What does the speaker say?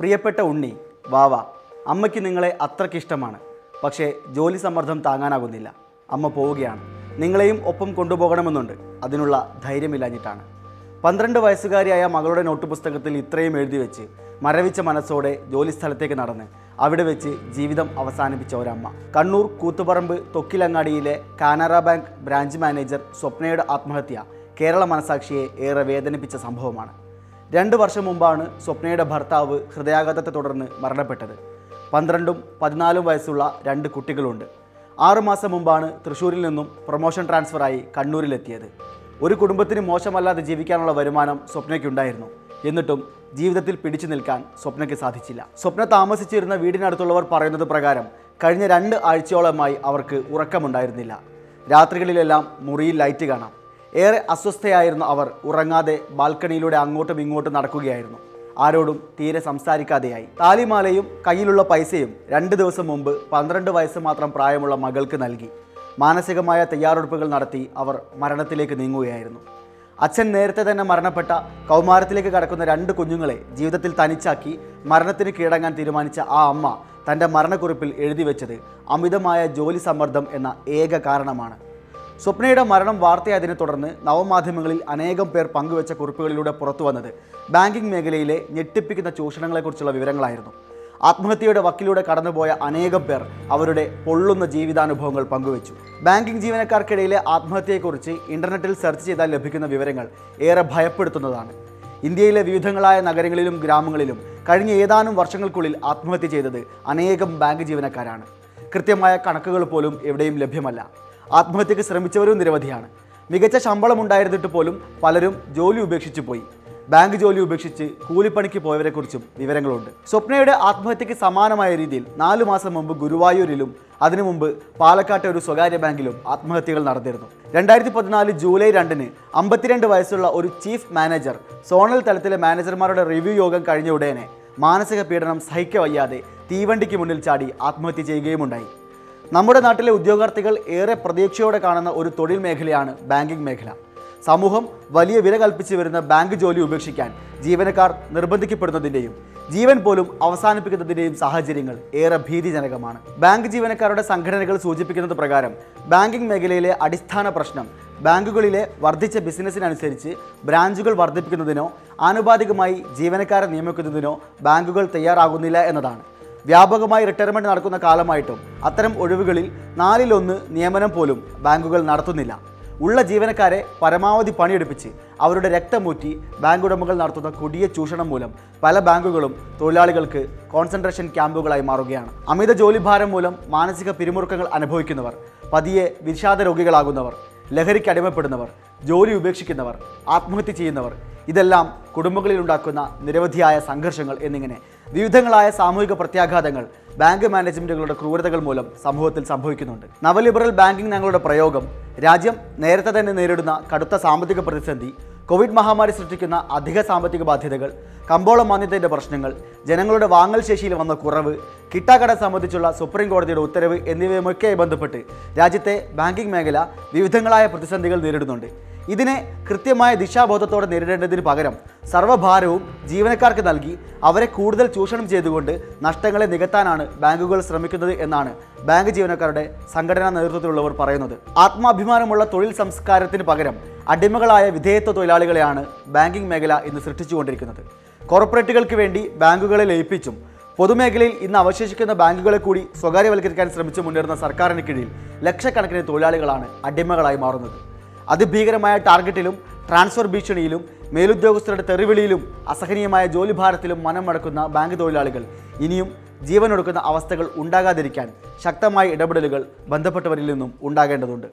പ്രിയപ്പെട്ട ഉണ്ണി വാവ അമ്മയ്ക്ക് നിങ്ങളെ അത്രയ്ക്കിഷ്ടമാണ് പക്ഷേ ജോലി സമ്മർദ്ദം താങ്ങാനാകുന്നില്ല. അമ്മ പോവുകയാണ്. നിങ്ങളെയും ഒപ്പം കൊണ്ടുപോകണമെന്നുണ്ട്. അതിനുള്ള ധൈര്യമില്ലാഞ്ഞിട്ടാണ്. പന്ത്രണ്ട് വയസ്സുകാരിയായ മകളുടെ നോട്ട് പുസ്തകത്തിൽ ഇത്രയും എഴുതി വെച്ച് മരവിച്ച മനസ്സോടെ ജോലി സ്ഥലത്തേക്ക് നടന്ന് അവിടെ വെച്ച് ജീവിതം അവസാനിപ്പിച്ച ഒരമ്മ. കണ്ണൂർ കൂത്തുപറമ്പ് തൊക്കിലങ്ങാടിയിലെ കാനറ ബാങ്ക് ബ്രാഞ്ച് മാനേജർ സ്വപ്നയുടെ ആത്മഹത്യ കേരള മനസാക്ഷിയെ ഏറെ വേദനിപ്പിച്ച സംഭവമാണ്. രണ്ട് വർഷം മുമ്പാണ് സ്വപ്നയുടെ ഭർത്താവ് ഹൃദയാഘാതത്തെ തുടർന്ന് മരണപ്പെട്ടത്. പന്ത്രണ്ടും പതിനാലും വയസ്സുള്ള രണ്ട് കുട്ടികളുണ്ട്. ആറുമാസം മുമ്പാണ് തൃശ്ശൂരിൽ നിന്നും പ്രൊമോഷൻ ട്രാൻസ്ഫറായി കണ്ണൂരിലെത്തിയത്. ഒരു കുടുംബത്തിന് മോശമല്ലാതെ ജീവിക്കാനുള്ള വരുമാനം സ്വപ്നയ്ക്കുണ്ടായിരുന്നു. എന്നിട്ടും ജീവിതത്തിൽ പിടിച്ചു നിൽക്കാൻ സ്വപ്നയ്ക്ക് സാധിച്ചില്ല. സ്വപ്ന താമസിച്ചിരുന്ന വീടിനടുത്തുള്ളവർ പറയുന്നത് പ്രകാരം കഴിഞ്ഞ രണ്ട് ആഴ്ചയോളമായി അവർക്ക് ഉറക്കമുണ്ടായിരുന്നില്ല. രാത്രികളിലെല്ലാം മുറിയിൽ ലൈറ്റ് കാണാം. ഏറെ അസ്വസ്ഥയായിരുന്ന അവർ. ഉറങ്ങാതെ ബാൽക്കണിയിലൂടെ അങ്ങോട്ടും ഇങ്ങോട്ടും നടക്കുകയായിരുന്നു. ആരോടും തീരെ സംസാരിക്കാതെയായി. താലിമാലയും കയ്യിലുള്ള പൈസയും രണ്ട് ദിവസം മുമ്പ് പന്ത്രണ്ട് വയസ്സ് മാത്രം പ്രായമുള്ള മകൾക്ക് നൽകി. മാനസികമായ തയ്യാറെടുപ്പുകൾ നടത്തി അവർ മരണത്തിലേക്ക് നീങ്ങുകയായിരുന്നു. അച്ഛൻ നേരത്തെ തന്നെ മരണപ്പെട്ട കൗമാരത്തിലേക്ക് കടക്കുന്ന രണ്ട് കുഞ്ഞുങ്ങളെ ജീവിതത്തിൽ തനിച്ചാക്കി മരണത്തിന് കീഴടങ്ങാൻ തീരുമാനിച്ച ആ അമ്മ തന്റെ മരണക്കുറിപ്പിൽ എഴുതി വെച്ചത് അമിതമായ ജോലി സമ്മർദ്ദം എന്ന ഏക കാരണമാണ്. സ്വപ്നയുടെ മരണം വാർത്തയായതിനെ തുടർന്ന് നവമാധ്യമങ്ങളിൽ അനേകം പേർ പങ്കുവച്ച കുറിപ്പുകളിലൂടെ പുറത്തു വന്നത് ബാങ്കിംഗ് മേഖലയിലെ ഞെട്ടിപ്പിക്കുന്ന ചൂഷണങ്ങളെക്കുറിച്ചുള്ള വിവരങ്ങളായിരുന്നു. ആത്മഹത്യയുടെ വക്കിലൂടെ കടന്നുപോയ അനേകം പേർ അവരുടെ പൊള്ളുന്ന ജീവിതാനുഭവങ്ങൾ പങ്കുവച്ചു. ബാങ്കിംഗ് ജീവനക്കാർക്കിടയിലെ ആത്മഹത്യയെക്കുറിച്ച് ഇന്റർനെറ്റിൽ സെർച്ച് ചെയ്താൽ ലഭിക്കുന്ന വിവരങ്ങൾ ഏറെ ഭയപ്പെടുത്തുന്നതാണ്. ഇന്ത്യയിലെ വിവിധങ്ങളായ നഗരങ്ങളിലും ഗ്രാമങ്ങളിലും കഴിഞ്ഞ ഏതാനും വർഷങ്ങൾക്കുള്ളിൽ ആത്മഹത്യ ചെയ്തത് അനേകം ബാങ്ക് ജീവനക്കാരാണ്. കൃത്യമായ കണക്കുകൾ പോലും എവിടെയും ലഭ്യമല്ല. ആത്മഹത്യക്ക് ശ്രമിച്ചവരും നിരവധിയാണ്. മികച്ച ശമ്പളം ഉണ്ടായിരുന്നിട്ട് പോലും പലരും ജോലി ഉപേക്ഷിച്ചു പോയി. ബാങ്ക് ജോലി ഉപേക്ഷിച്ച് കൂലിപ്പണിക്ക് പോയവരെക്കുറിച്ചും വിവരങ്ങളുണ്ട്. സ്വപ്നയുടെ ആത്മഹത്യക്ക് സമാനമായ രീതിയിൽ നാലു മാസം മുമ്പ് ഗുരുവായൂരിലും അതിനു മുമ്പ് പാലക്കാട്ടെ ഒരു സ്വകാര്യ ബാങ്കിലും ആത്മഹത്യകൾ നടന്നിരുന്നു. രണ്ടായിരത്തി പതിനാല് ജൂലൈ രണ്ടിന് അമ്പത്തിരണ്ട് വയസ്സുള്ള ഒരു ചീഫ് മാനേജർ സോണൽ തലത്തിലെ മാനേജർമാരുടെ റിവ്യൂ യോഗം കഴിഞ്ഞ ഉടനെ മാനസിക പീഡനം സഹിക്കവയ്യാതെ തീവണ്ടിക്ക് മുന്നിൽ ചാടി ആത്മഹത്യ ചെയ്യുകയുമുണ്ടായി. നമ്മുടെ നാട്ടിലെ ഉദ്യോഗാർത്ഥികൾ ഏറെ പ്രതീക്ഷയോടെ കാണുന്ന ഒരു തൊഴിൽ മേഖലയാണ് ബാങ്കിംഗ് മേഖല. സമൂഹം വലിയ വില കൽപ്പിച്ചു വരുന്ന ബാങ്ക് ജോലി ഉപേക്ഷിക്കാൻ ജീവനക്കാർ നിർബന്ധിക്കപ്പെടുന്നതിന്റെയും ജീവൻ പോലും അവസാനിപ്പിക്കുന്നതിന്റെയും സാഹചര്യങ്ങൾ ഏറെ ഭീതിജനകമാണ്. ബാങ്ക് ജീവനക്കാരുടെ സംഘടനകൾ സൂചിപ്പിക്കുന്നത് പ്രകാരം ബാങ്കിംഗ് മേഖലയിലെ അടിസ്ഥാന പ്രശ്നം ബാങ്കുകളിലെ വർദ്ധിച്ച ബിസിനസ്സിനനുസരിച്ച് ബ്രാഞ്ചുകൾ വർദ്ധിപ്പിക്കുന്നതിനോ ആനുപാതികമായി ജീവനക്കാരെ നിയമിക്കുന്നതിനോ ബാങ്കുകൾ തയ്യാറാകുന്നില്ല എന്നതാണ്. വ്യാപകമായി റിട്ടയർമെന്റ് നടക്കുന്ന കാലമായിട്ടും അത്തരം ഒഴിവുകളിൽ നാലിലൊന്ന് നിയമനം പോലും ബാങ്കുകൾ നടത്തുന്നില്ല. ഉള്ള ജീവനക്കാരെ പരമാവധി പണിയെടുപ്പിച്ച് അവരുടെ രക്തമൂറ്റി ബാങ്ക് ഉടമകൾ നടത്തുന്ന കൊടിയ ചൂഷണം മൂലം പല ബാങ്കുകളും തൊഴിലാളികൾക്ക് കോൺസെൻട്രേഷൻ ക്യാമ്പുകളായി മാറുകയാണ്. അമിത ജോലിഭാരം മൂലം മാനസിക പിരിമുറുക്കങ്ങൾ അനുഭവിക്കുന്നവർ പതിയെ വിഷാദ രോഗികളാകുന്നവർ ലഹരിക്ക് അടിമപ്പെടുന്നവർ ജോലി ഉപേക്ഷിക്കുന്നവർ ആത്മഹത്യ ചെയ്യുന്നവർ ഇതെല്ലാം കുടുംബങ്ങളിൽ ഉണ്ടാക്കുന്ന നിരവധിയായ സംഘർഷങ്ങൾ എന്നിങ്ങനെ വിവിധങ്ങളായ സാമൂഹിക പ്രത്യാഘാതങ്ങൾ ബാങ്ക് മാനേജ്മെന്റുകളുടെ ക്രൂരതകൾ മൂലം സമൂഹത്തിൽ സംഭവിക്കുന്നുണ്ട്. നവലിബറൽ ബാങ്കിംഗ് ഞങ്ങളുടെ പ്രയോഗം രാജ്യം നേരത്തെ തന്നെ നേരിടുന്ന കടുത്ത സാമ്പത്തിക പ്രതിസന്ധി കോവിഡ് മഹാമാരി സൃഷ്ടിക്കുന്ന അധിക സാമ്പത്തിക ബാധ്യതകൾ കമ്പോള മാന്യത്തിന്റെ പ്രശ്നങ്ങൾ ജനങ്ങളുടെ വാങ്ങൽ ശേഷിയിൽ വന്ന കുറവ് കിട്ടാക്കട സംബന്ധിച്ചുള്ള സുപ്രീം കോടതിയുടെ ഉത്തരവ് എന്നിവയുമൊക്കെ ബന്ധപ്പെട്ട് രാജ്യത്തെ ബാങ്കിംഗ് മേഖല വിവിധങ്ങളായ പ്രതിസന്ധികൾ നേരിടുന്നുണ്ട്. ഇതിനെ കൃത്യമായ ദിശാബോധത്തോടെ നേരിടേണ്ടതിന് പകരം സർവഭാരവും ജീവനക്കാർക്ക് നൽകി അവരെ കൂടുതൽ ചൂഷണം ചെയ്തുകൊണ്ട് നഷ്ടങ്ങളെ നികത്താനാണ് ബാങ്കുകൾ ശ്രമിക്കുന്നത് എന്നാണ് ബാങ്ക് ജീവനക്കാരുടെ സംഘടനാ നേതൃത്വത്തിലുള്ളവർ പറയുന്നത്. ആത്മാഭിമാനമുള്ള തൊഴിൽ സംസ്കാരത്തിന് പകരം അടിമകളായ വിധേയത്വ തൊഴിലാളികളെയാണ് ബാങ്കിംഗ് മേഖല ഇന്ന് സൃഷ്ടിച്ചുകൊണ്ടിരിക്കുന്നത്. കോർപ്പറേറ്റുകൾക്ക് വേണ്ടി ബാങ്കുകളെ ലയിപ്പിച്ചും പൊതുമേഖലയിൽ ഇന്ന് അവശേഷിക്കുന്ന ബാങ്കുകളെ കൂടി സ്വകാര്യവൽക്കരിക്കാൻ ശ്രമിച്ചു മുന്നേറുന്ന സർക്കാരിന് കീഴിൽ ലക്ഷക്കണക്കിന് തൊഴിലാളികളാണ് അടിമകളായി മാറുന്നത്. അതിഭീകരമായ ടാർഗറ്റിലും ട്രാൻസ്ഫർ ഭീഷണിയിലും മേലുദ്യോഗസ്ഥരുടെ തെറിവിളിയിലും അസഹനീയമായ ജോലിഭാരത്തിലും മനം മടക്കുന്ന ബാങ്ക് തൊഴിലാളികൾ ഇനിയും ജീവനൊടുക്കുന്ന അവസ്ഥകൾ ഉണ്ടാകാതിരിക്കാൻ ശക്തമായ ഇടപെടലുകൾ ബന്ധപ്പെട്ടവരിൽ നിന്നും ഉണ്ടാകേണ്ടതുണ്ട്.